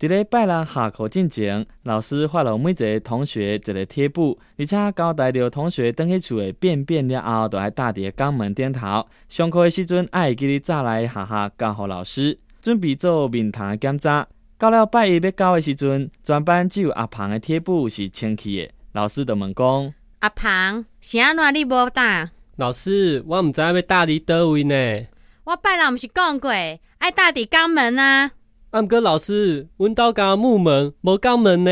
伫咧拜六下课进前，老师发了每一个同学一个贴布，而且交代着同学等去厝的便便了后，就爱搭伫肛门顶头。上课的时阵，爱记得早来下下教互老师，准备做面堂检查。到了拜一要交的时阵，全班只有阿鹏的贴布是清气的。老师就问讲：阿鹏，是安怎你无打？老师，我毋知要搭伫倒位呢。我拜六毋是讲过，爱搭伫肛门啊。毋过老师，阮兜家木门无钢门呢。